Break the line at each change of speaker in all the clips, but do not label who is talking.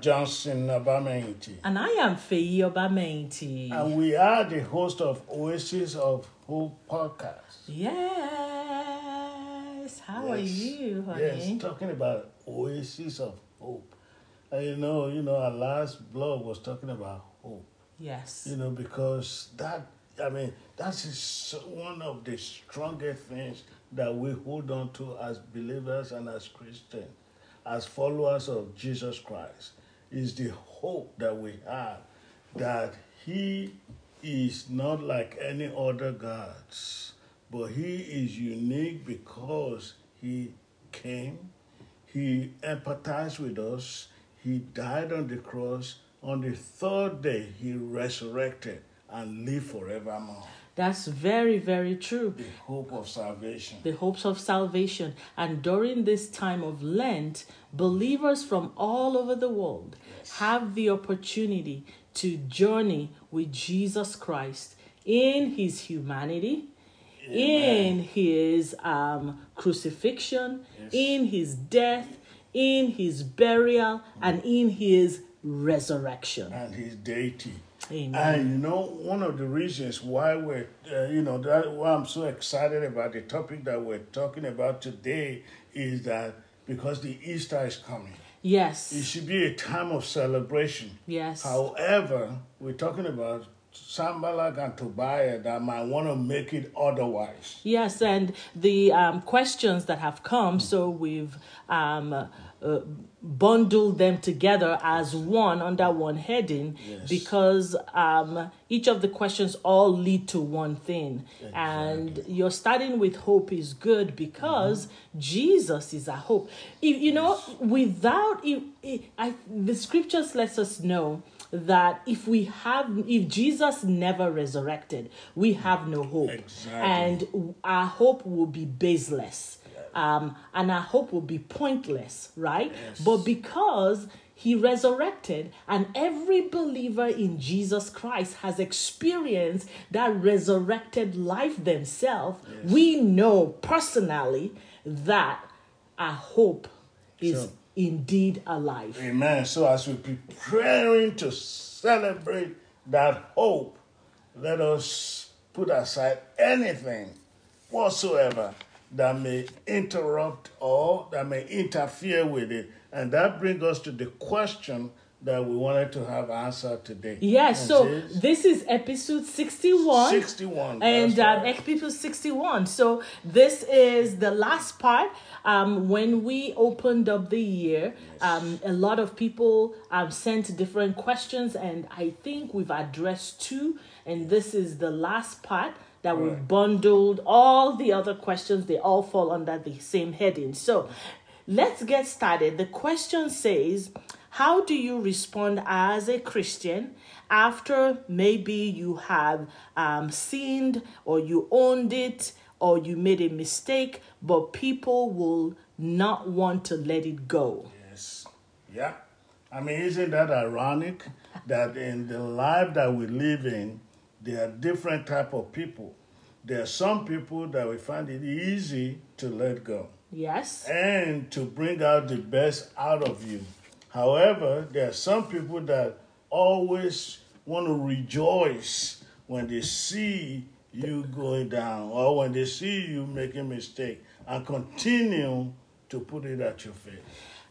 Johnson Obamehinti,
And I am Feyi Obamehinti.
and we are the host of Oasis of Hope podcast.
Yes. How are you, honey?
Yes, talking about Oasis of Hope. And you know, you know, our last blog was talking about hope.
Yes.
You know, because that, I mean, that is one of the strongest things that we hold on to as believers and as Christians, as followers of Jesus Christ, is the hope that we have that He is not like any other gods, but He is unique because He came, He empathized with us, He died on the cross. On the third day, He resurrected and lived forevermore.
That's very, very true.
The hope of salvation.
the hopes of salvation. And during this time of Lent, believers from all over the world have the opportunity to journey with Jesus Christ in his humanity, in his um, crucifixion,
Yes.
in his death, in his burial, and in his resurrection.
and his deity.
Amen.
And you know, one of the reasons why we're, uh, you know, that why I'm so excited about the topic that we're talking about today is that because the Easter is coming,
Yes.
it should be a time of celebration.
Yes.
However, we're talking about Sanballat and Tobiah that might want to make it otherwise.
Yes, and the um, questions that have come, so we've um, uh, bundled them together as one under one heading
Yes.
because um, each of the questions all lead to one thing. And you're starting with hope is good because Jesus is our hope. If, you know, without, if, if, I, the scriptures lets us know that if we have if jesus never resurrected we have no hope
Exactly.
and our hope will be baseless um, and our hope will be pointless right
Yes.
but because he resurrected and every believer in jesus christ has experienced that resurrected life themselves we know personally that our hope is indeed alive
Amen. So as we're preparing to celebrate that hope, let us put aside anything whatsoever that may interrupt or that may interfere with it. And that brings us to the question that we wanted to have answered today.
Yes,
And
so
this-
this is episode 61.
61,
And um,
right.
episode 61. So this is the last part. Um, when we opened up the year, um, a lot of people um, sent different questions, and I think we've addressed two. And this is the last part that we've bundled all the other questions. They all fall under the same heading. So let's get started. The question says, How do you respond as a Christian after maybe you have um, sinned or you owned it or you made a mistake, but people will not want to let it go?
Yes. Yeah. I mean, isn't that ironic that in the life that we live in, there are different type of people. There are some people that we find it easy to let go
Yes.
and to bring out the best out of you. However, there are some people that always want to rejoice when they see you going down or when they see you making mistake and continue to put it at your face.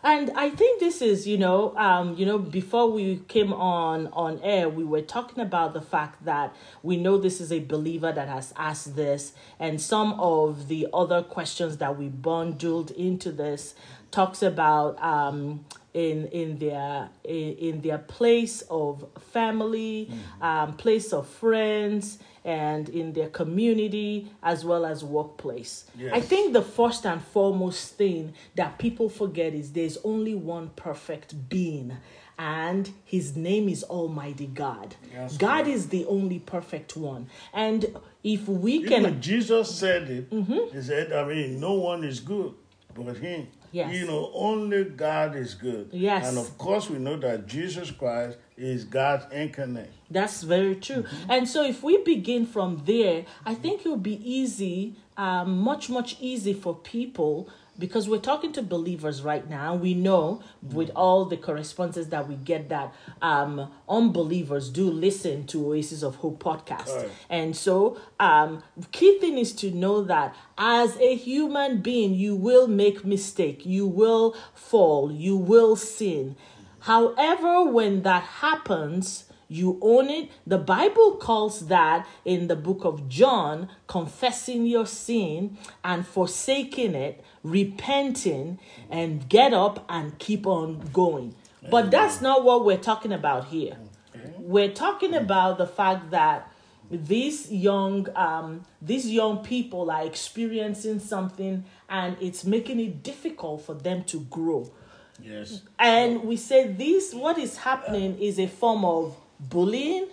And I think this is, you know, um, you know, before we came on on air, we were talking about the fact that we know this is a believer that has asked this, and some of the other questions that we bundled into this talks about um, in in their in, in their place of family, um, place of friends, and in their community as well as workplace.
Yes.
I think the first and foremost thing that people forget is there's only one perfect being, and his name is Almighty God.
Yes,
God
correct.
is the only perfect one. And if we can
Jesus said it. He said, I mean, no one is good but him.
Yes.
You know, only God is good.
Yes.
And of course, we know that Jesus Christ is God's incarnate.
That's very true. And so, if we begin from there, I think it will be easy, um, much, much easy for people because we're talking to believers right now. We know with all the correspondences that we get that um, unbelievers do listen to Oasis of Hope podcast.
Correct.
And so, um, key thing is to know that as a human being, you will make mistake, you will fall, you will sin. However, when that happens, you own it. The Bible calls that in the book of John, confessing your sin and forsaking it, repenting, and get up and keep on going. But that's not what we're talking about here. We're talking about the fact that these young um, these young people are experiencing something and it's making it difficult for them to grow.
Yes.
And we say this what is happening is a form of bullying.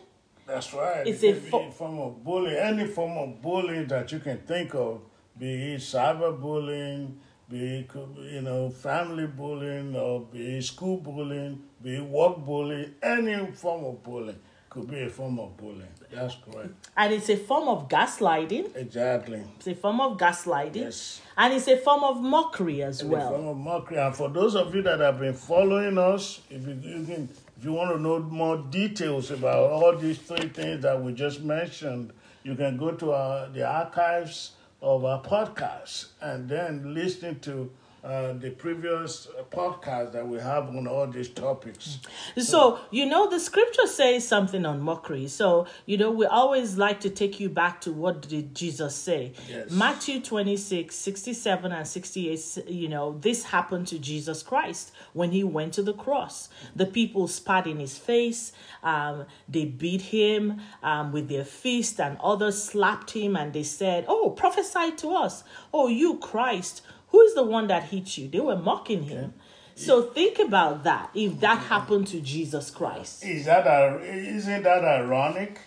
That's right.
It's
it
a fo-
form of bullying, any form of bullying that you can think of, be it cyberbullying, be it you know family bullying, or be it school bullying, be it work bullying, any form of bullying could be a form of bullying. That's correct.
And it's a form of gaslighting.
Exactly.
It's a form of gaslighting.
Yes.
And it's a form of mockery as
A
well.
form of mockery. And for those of you that have been following us, if you, you can, if you want to know more details about all these three things that we just mentioned, you can go to our, the archives of our podcast and then listen to uh, the previous podcast that we have on all these topics.
So, you know, the scripture says something on mockery. So, you know, we always like to take you back to what did Jesus say.
Yes.
Matthew 26, 67 and 68, you know, this happened to Jesus Christ when he went to the cross. The people spat in his face, um, they beat him um, with their fist, and others slapped him and they said, Oh, prophesy to us. Oh, you Christ, who is the one that hit you? They were mocking him. So think about that. If that happened to Jesus Christ,
Is that a, isn't that ironic?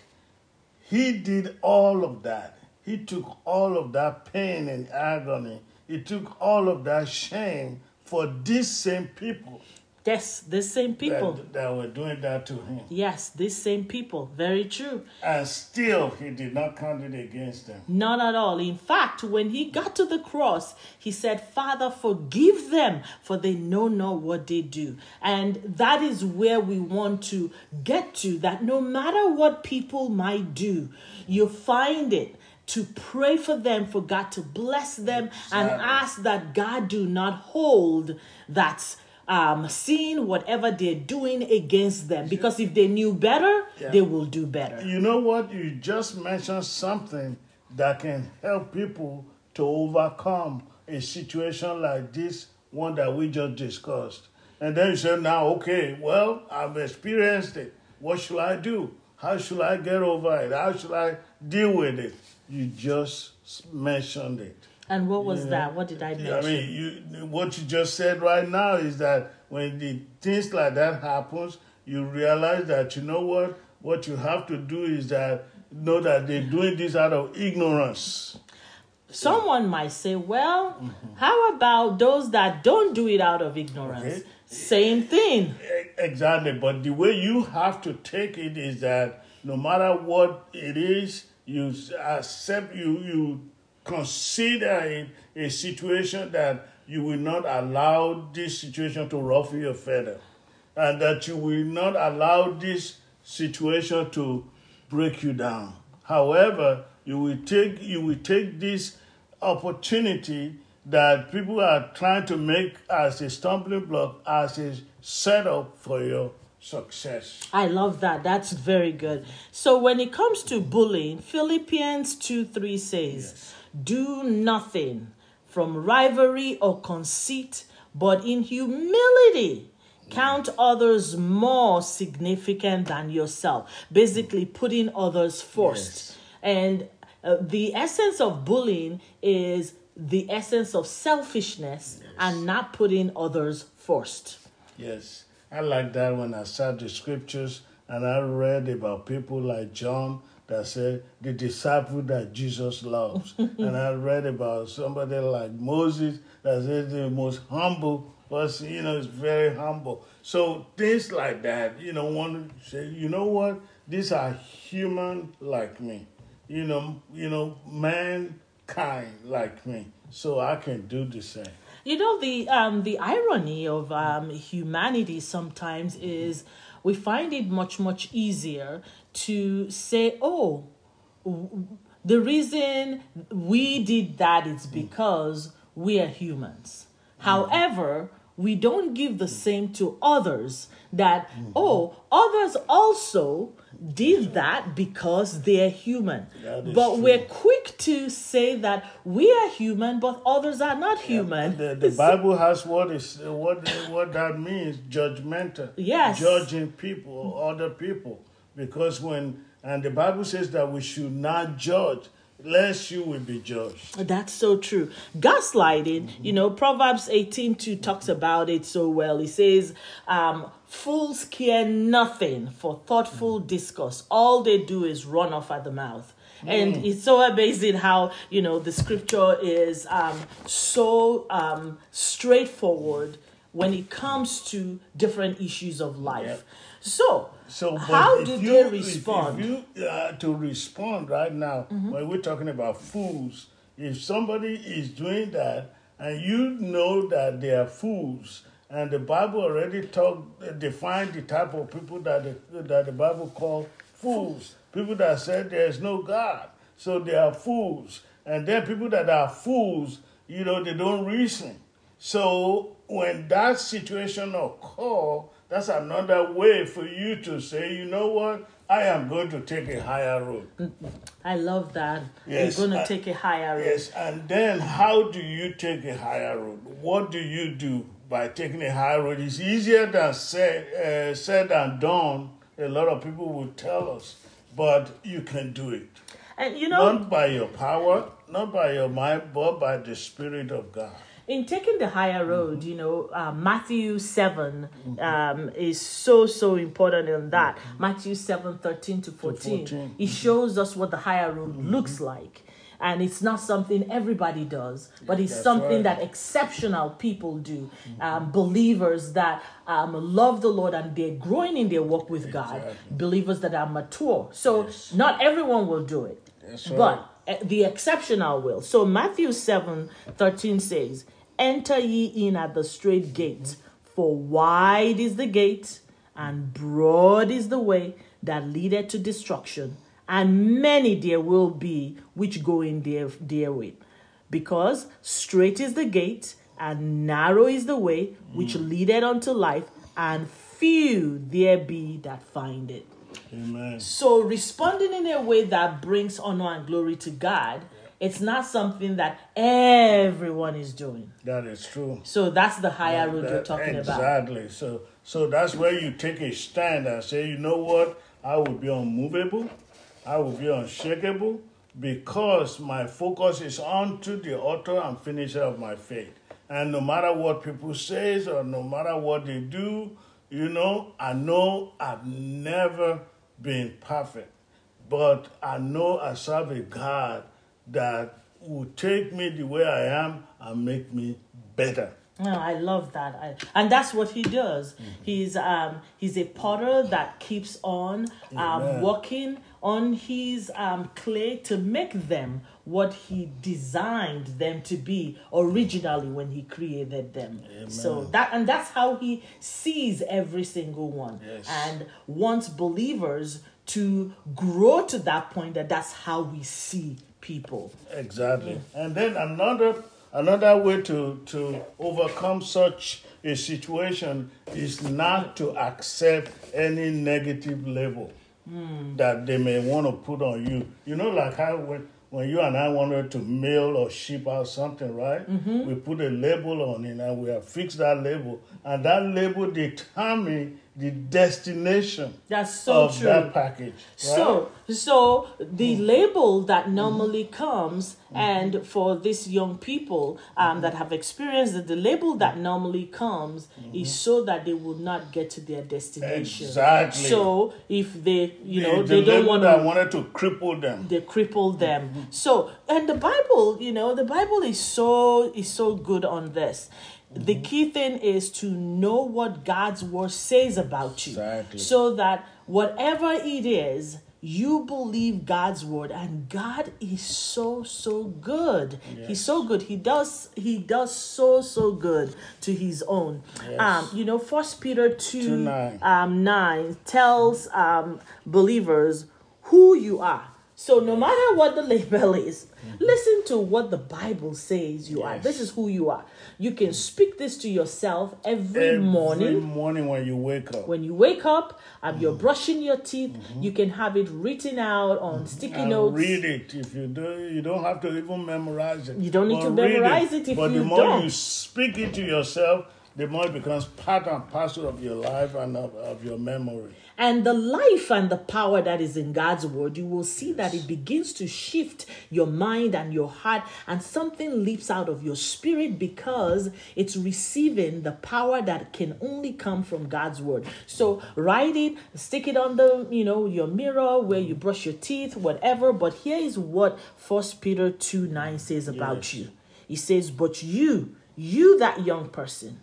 He did all of that. He took all of that pain and agony. He took all of that shame for these same people
yes, the same people.
that, that were doing that to him.
Yes, these same people. Very true.
And still, he did not count it against them.
Not at all. In fact, when he got to the cross, he said, Father, forgive them, for they know not what they do. And that is where we want to get to that no matter what people might do, you find it to pray for them, for God to bless them, and ask that God do not hold that. Um, seeing whatever they're doing against them because if they knew better,
Yeah.
they will do better.
You know what? You just mentioned something that can help people to overcome a situation like this one that we just discussed. And then you say, now, okay, well, I've experienced it. What should I do? How should I get over it? How should I deal with it? You just mentioned it.
And what was
Yeah.
that? What did I mention?
I mean, you what you just said right now is that when the things like that happens, you realize that you know what what you have to do is that know that they're doing this out of ignorance.
Someone might say, well, mm-hmm. how about those that don't do it out of ignorance?
Okay.
Same thing.
Exactly, but the way you have to take it is that no matter what it is, you accept you you consider it a situation that you will not allow this situation to ruffle your feather, and that you will not allow this situation to break you down. However, you will take you will take this opportunity that people are trying to make as a stumbling block, as a setup for your success.
I love that. That's very good. So when it comes to bullying, Philippians 2 3 says, Do nothing from rivalry or conceit, but in humility. Count others more significant than yourself. Basically, putting others first. And uh, the essence of bullying is the essence of selfishness and not putting others first.
Yes, I like that when I saw the scriptures and I read about people like John that said the disciple that Jesus loves. and I read about somebody like Moses that said the most humble person, you know, is very humble. So things like that, you know, to say, you know what? these are human like me. You know, you know, mankind like me. So I can do the same.
You know the um the irony of um humanity sometimes is we find it much much easier to say oh w- the reason we did that is hmm. because we are humans. Hmm. However, we don't give the hmm. same to others that oh others also did that because they're human
That is
but
true.
we're quick to say that we are human but others are not human
The, the Bible has what is what what that means judgmental.
Yes.
Judging people, other people, because when and the Bible says that we should not judge, lest you will be judged.
That's so true. Gaslighting, you know, Proverbs 18 2 talks about it so well. He says, um, Fools care nothing for thoughtful discourse. All they do is run off at the mouth. And it's so amazing how, you know, the scripture is um, so um, straightforward when it comes to different issues of life. So,
So, but
how do
you-
they respond?
If you uh, to respond right now, when we're talking about fools, if somebody is doing that and you know that they are fools, and the Bible already talk define the type of people that the, that the Bible call fools, people that said there is no God, so they are fools, and then people that are fools, you know, they don't reason. So when that situation occur, that's another way for you to say, you know what, I am going to take a higher road.
I love that.
Yes,
You're going to take a higher road.
Yes, and then how do you take a higher road? What do you do by taking a higher road? It's easier than said, uh, said and done. A lot of people will tell us, but you can do it.
And you know,
Not by your power, not by your mind, but by the Spirit of God.
In taking the higher road, you know, uh, Matthew 7 um, is so, so important in that. Matthew 7 13 to 14.
14.
It shows us what the higher road looks like. And it's not something everybody does, but it's
That's
something
right.
that exceptional people do. Um, believers that um, love the Lord and they're growing in their walk with God.
Exactly.
Believers that are mature. So
Yes.
not everyone will do it.
That's.
But uh, the exceptional will. So Matthew 7 13 says, Enter ye in at the strait gate, for wide is the gate, and broad is the way that leadeth to destruction, and many there will be which go in there therewith. Because strait is the gate, and narrow is the way which mm. leadeth unto life, and few there be that find it.
Amen.
So responding in a way that brings honor and glory to God, it's not something that everyone is doing.
That is true.
So that's the higher road you're
That-
talking about.
exactly. So so that's where you take a stand and say, you know what, I will be unmovable, I will be unshakable, because my focus is on to the author and finisher of my faith. And no matter what people say or no matter what they do, you know, I know I've never been perfect. But I know I serve a God that will take me the way I am and make me better.
No, I love that, I, and that's what he does.
Mm-hmm.
He's um he's a potter that keeps on um working on his um clay to make them what he designed them to be originally when he created them. So that and that's how he sees every single one,
Yes.
and wants believers to grow to that point that that's how we see people.
Exactly. And then another another way to to overcome such a situation is not to accept any negative label hmm. that they may want to put on you. You know, like how when when you and I wanted to mail or ship out something, right? Mm-hmm. We put a label on it and we have fixed that label, and that label determine the destination
That's so
of
true.
that package. Right?
So, so the label that normally comes, and for these young people um, that have experienced it, the label that normally comes is so that they will not get to their destination.
Exactly.
So, if they, you know,
the,
they don't want
that
to
wanted to cripple them.
they cripple them so and the bible you know the bible is so is so good on this The key thing is to know what God's word says about you.
Exactly.
So that whatever it is, you believe God's word and God is so so good. He's so good. He does he does so so good to his own.
Yes.
Um you know first Peter 2,
2 9.
um 9 tells um believers who you are. So no matter what the label is, listen to what the Bible says you are. This is who you are. You can speak this to yourself every, morning.
Every
morning
morning when you wake up.
when you wake up and you're mm. brushing your teeth, mm-hmm. you can have it written out on sticky
and
notes.
read it if you do. You don't have to even memorize it.
You don't need
But
to memorize it if
but
you
the more
don't.
you speak it to yourself, the more it becomes part and parcel of your life and of, of your memory.
And the life and the power that is in God's word, you will see that it begins to shift your mind and your heart, and something leaps out of your spirit because it's receiving the power that can only come from God's word. So write it, stick it on the you know your mirror where you brush your teeth, whatever. But here is what First Peter 2 9 says about
Yes.
you. He says, But you, you that young person,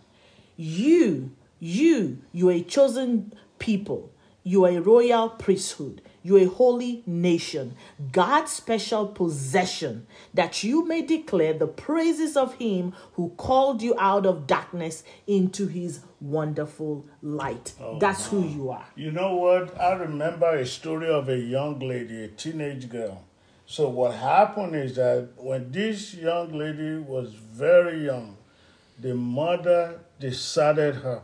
you, you, you are a chosen people. You are a royal priesthood. You are a holy nation, God's special possession, that you may declare the praises of Him who called you out of darkness into His wonderful light. Oh, That's who you are.
You know what? I remember a story of a young lady, a teenage girl. So what happened is that when this young lady was very young, the mother deserted her.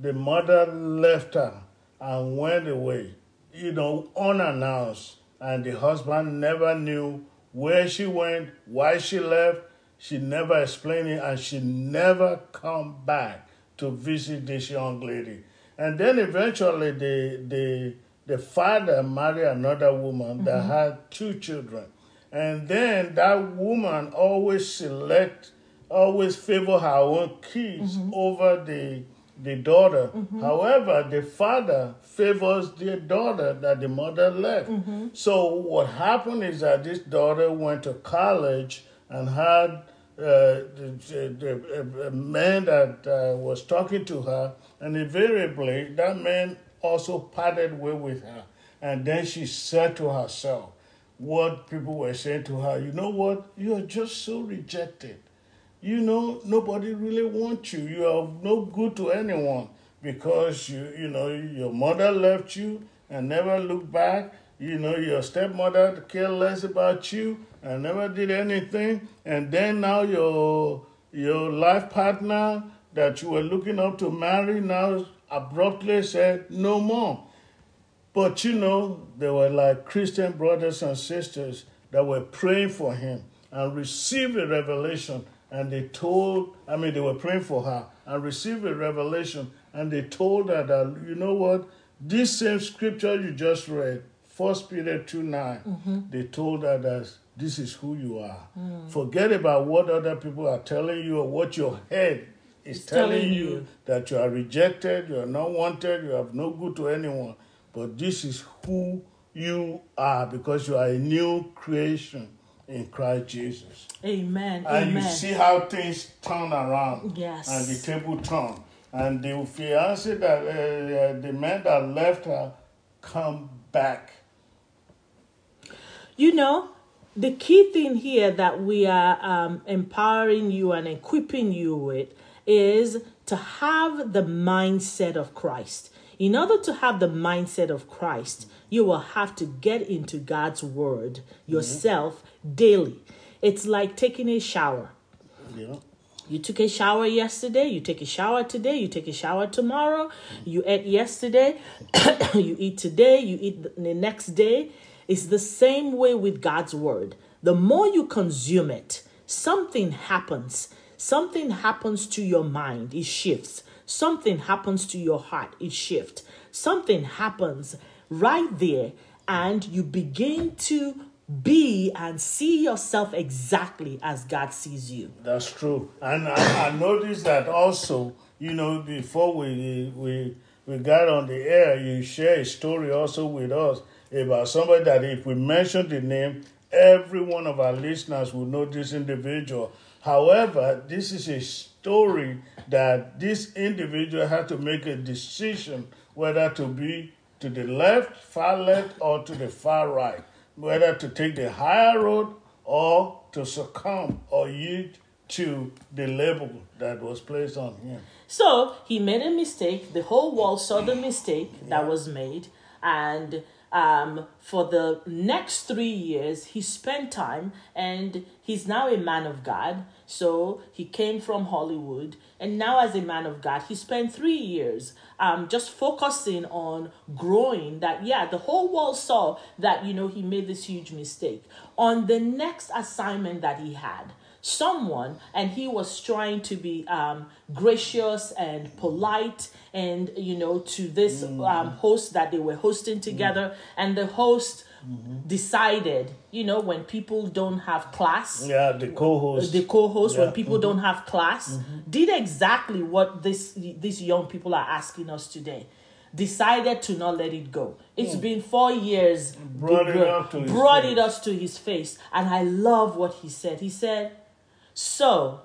The mother left her and went away, you know, unannounced. And the husband never knew where she went, why she left. She never explained it, and she never come back to visit this young lady. And then eventually, the the the father married another woman that mm-hmm. had two children, and then that woman always select, always favor her own kids mm-hmm. over the the daughter. However, the father favors the daughter that the mother left. So what happened is that this daughter went to college and had uh, the, the, the, a man that uh, was talking to her, and invariably that man also parted way with her. And then she said to herself, what people were saying to her, you know what? You are just so rejected you know nobody really wants you. You are no good to anyone because you you know your mother left you and never looked back. You know your stepmother cared less about you and never did anything. And then now your your life partner that you were looking up to marry now abruptly said no more. But you know, there were like Christian brothers and sisters that were praying for him and received a revelation. And they told, I mean, they were praying for her and received a revelation. And they told her that, you know what? This same scripture you just read, First Peter 2 9, mm-hmm. they told her that this is who you are. Mm. Forget about what other people are telling you or what your head is telling,
telling
you,
you.
that you are rejected, you are not wanted, you have no good to anyone. But this is who you are because you are a new creation in Christ Jesus.
Amen.
And
Amen.
you see how things turn around.
Yes.
And the table turn. And the fiance that, uh, uh, the man that left her, come back.
You know, the key thing here that we are um, empowering you and equipping you with is to have the mindset of Christ. In order to have the mindset of Christ, you will have to get into God's word yourself daily. It's like taking a shower.
You?
You took a shower yesterday, you take a shower today, you take a shower tomorrow, you ate yesterday, you eat today, you eat the next day. It's the same way with God's word. The more you consume it, something happens. Something happens to your mind, it shifts. Something happens to your heart, it shifts. Something happens right there, and you begin to be and see yourself exactly as God sees you.
That's true. And I, I noticed that also, you know, before we, we, we got on the air, you share a story also with us about somebody that if we mention the name every one of our listeners will know this individual. However, this is a story that this individual had to make a decision whether to be to the left, far left, or to the far right, whether to take the higher road or to succumb or yield to the label that was placed on him.
So he made a mistake. The whole world saw the mistake that was made. And um, for the next three years, he spent time and he's now a man of God. So he came from Hollywood. And now, as a man of God, he spent three years um, just focusing on growing. That, yeah, the whole world saw that, you know, he made this huge mistake. On the next assignment that he had, someone and he was trying to be um, gracious and polite and you know to this um, host that they were hosting together and the host Mm-hmm. decided you know when people don't have class.
Yeah, the co-host.
the co-host when
Yeah.
people mm-hmm. don't have class. Mm-hmm. Did exactly what this these young people are asking us today. Decided to not let it go. It's mm. been four years.
Brought it up to
brought it us to his face. And i love what he said. He said so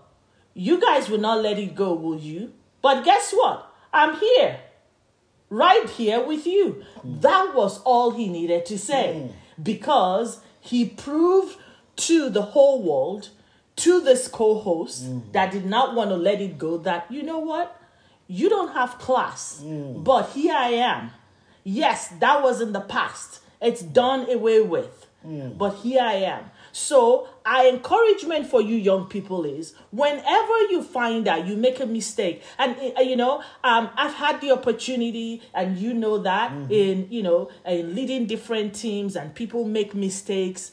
you guys will not let it go will you? But guess what? I'm here right here with you. That was all he needed to say mm. because he proved to the whole world, to this co host mm. that did not want to let it go, that you know what? You don't have class, mm. but here I am. Yes, that was in the past, it's done away with, but here I am. So, our encouragement for you young people is whenever you find that you make a mistake, and uh, you know, um, I've had the opportunity, and you know that in you know, in leading different teams, and people make mistakes.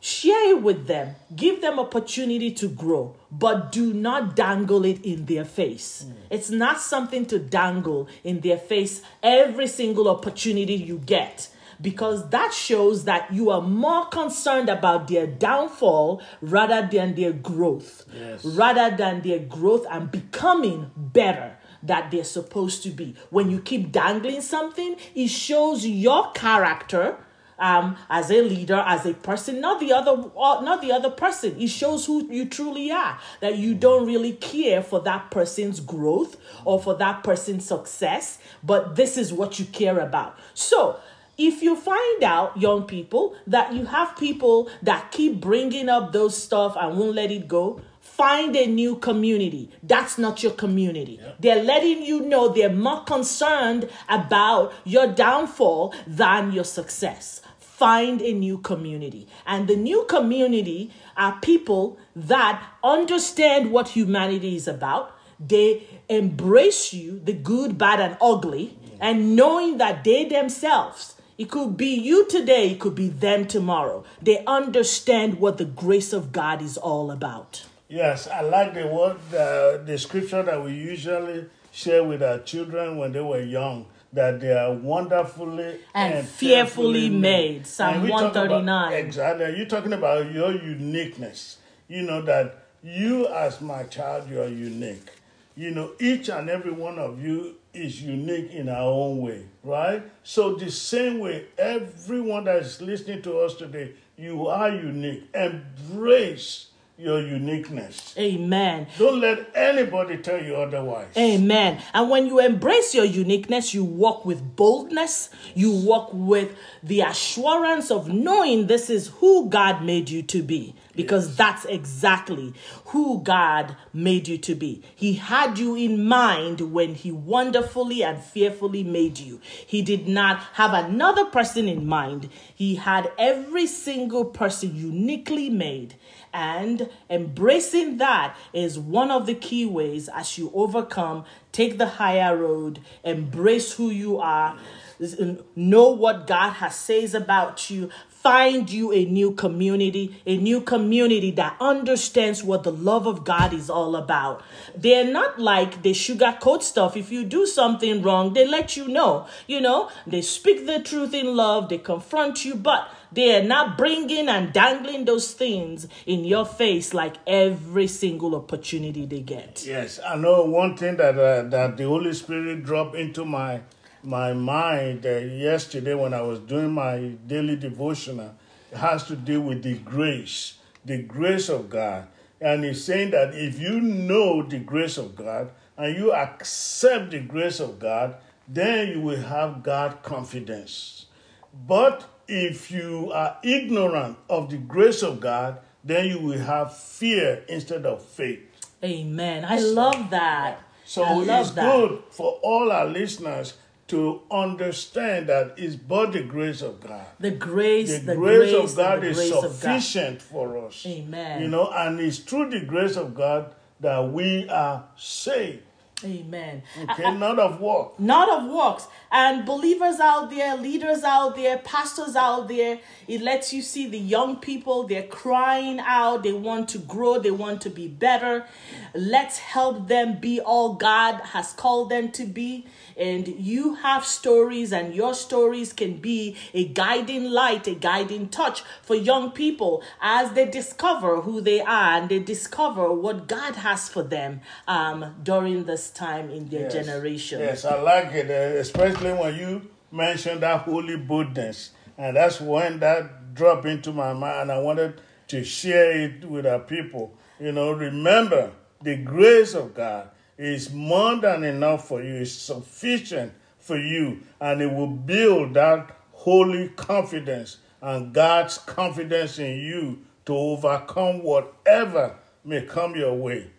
Share it with them, give them opportunity to grow, but do not dangle it in their face. It's not something to dangle in their face every single opportunity you get because that shows that you are more concerned about their downfall rather than their growth.
Yes.
Rather than their growth and becoming better that they're supposed to be. When you keep dangling something, it shows your character um, as a leader, as a person, not the other, uh, not the other person. It shows who you truly are. That you don't really care for that person's growth or for that person's success, but this is what you care about. So if you find out, young people, that you have people that keep bringing up those stuff and won't let it go, find a new community. That's not your community. They're letting you know they're more concerned about your downfall than your success. Find a new community. And the new community are people that understand what humanity is about. They embrace you, the good, bad, and ugly, and knowing that they themselves it could be you today, it could be them tomorrow. They understand what the grace of God is all about.
Yes, I like the word, the, the scripture that we usually share with our children when they were young, that they are wonderfully
And fearfully made. Psalm
And we talk about-
139.
exactly. You're talking about your uniqueness. You know that you, as my child, you are unique. You know, each and every one of you is unique in our own way, right? So, the same way, everyone that is listening to us today, you are unique. Embrace your uniqueness.
Amen.
Don't let anybody tell you otherwise.
Amen. And when you embrace your uniqueness, you walk with boldness. You walk with the assurance of knowing this is who God made you to be. Because that's exactly who God made you to be. He had you in mind when He wonderfully and fearfully made you. He did not have another person in mind. He had every single person uniquely made. And embracing that is one of the key ways as you overcome, take the higher road, embrace who you are, know what God has says about you, find you a new community, a new community that understands what the love of God is all about. They're not like they sugarcoat stuff. If you do something wrong, they let you know. You know, they speak the truth in love, they confront you, but they are not bringing and dangling those things in your face like every single opportunity they get.
Yes, I know one thing that uh, that the Holy Spirit dropped into my my mind yesterday when I was doing my daily devotional has to do with the grace, the grace of God. And he's saying that if you know the grace of God and you accept the grace of God, then you will have God confidence. But if you are ignorant of the grace of God, then you will have fear instead of faith.
Amen. I love that.
So
love
it's
that.
good for all our listeners to understand that it's but the grace of God.
The grace,
The,
the,
grace,
grace,
of God
the
is
grace of God.
sufficient for us.
Amen.
You know, and it's through the grace of God that we are saved.
Amen.
Okay, not of work.
not of works. And believers out there, leaders out there, pastors out there, it lets you see the young people, they're crying out, they want to grow, they want to be better. Let's help them be all God has called them to be. And you have stories, and your stories can be a guiding light, a guiding touch for young people as they discover who they are and they discover what God has for them um, during this time in their
Yes.
generation.
Yes, I like it, uh, especially when you mentioned that holy boldness. And that's when that dropped into my mind. I wanted to share it with our people. You know, remember the grace of God is more than enough for you, it's sufficient for you, and it will build that holy confidence and God's confidence in you to overcome whatever may come your way.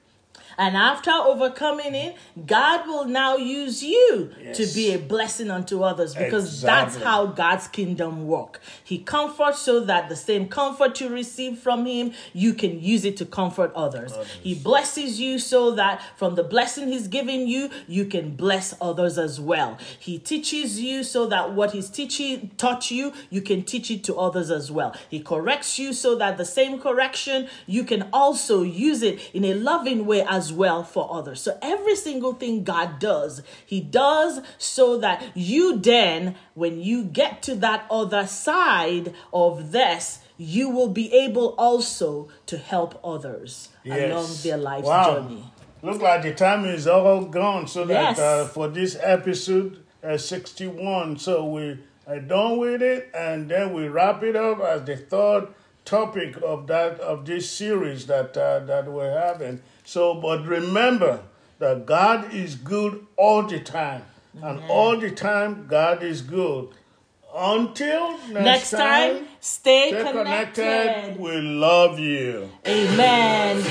And after overcoming it, God will now use you to be a blessing unto others because that's how God's kingdom work. He comforts so that the same comfort you receive from him, you can use it to comfort others. He blesses you so that from the blessing he's giving you, you can bless others as well. He teaches you so that what he's teaching taught you, you can teach it to others as well. He corrects you so that the same correction, you can also use it in a loving way as well for others. So every single thing God does, he does so that you then when you get to that other side of this, you will be able also to help others along their life's
wow.
journey.
Look like the time is all gone. So that
Yes.
uh, for this episode uh, 61, so we are done with it, and then we wrap it up as the third topic of that of this series that uh, that we're having. So, but remember that God is good all the time, and all the time God is good. Until next,
Next time, stay,
stay
connected.
connected. We love you.
Amen.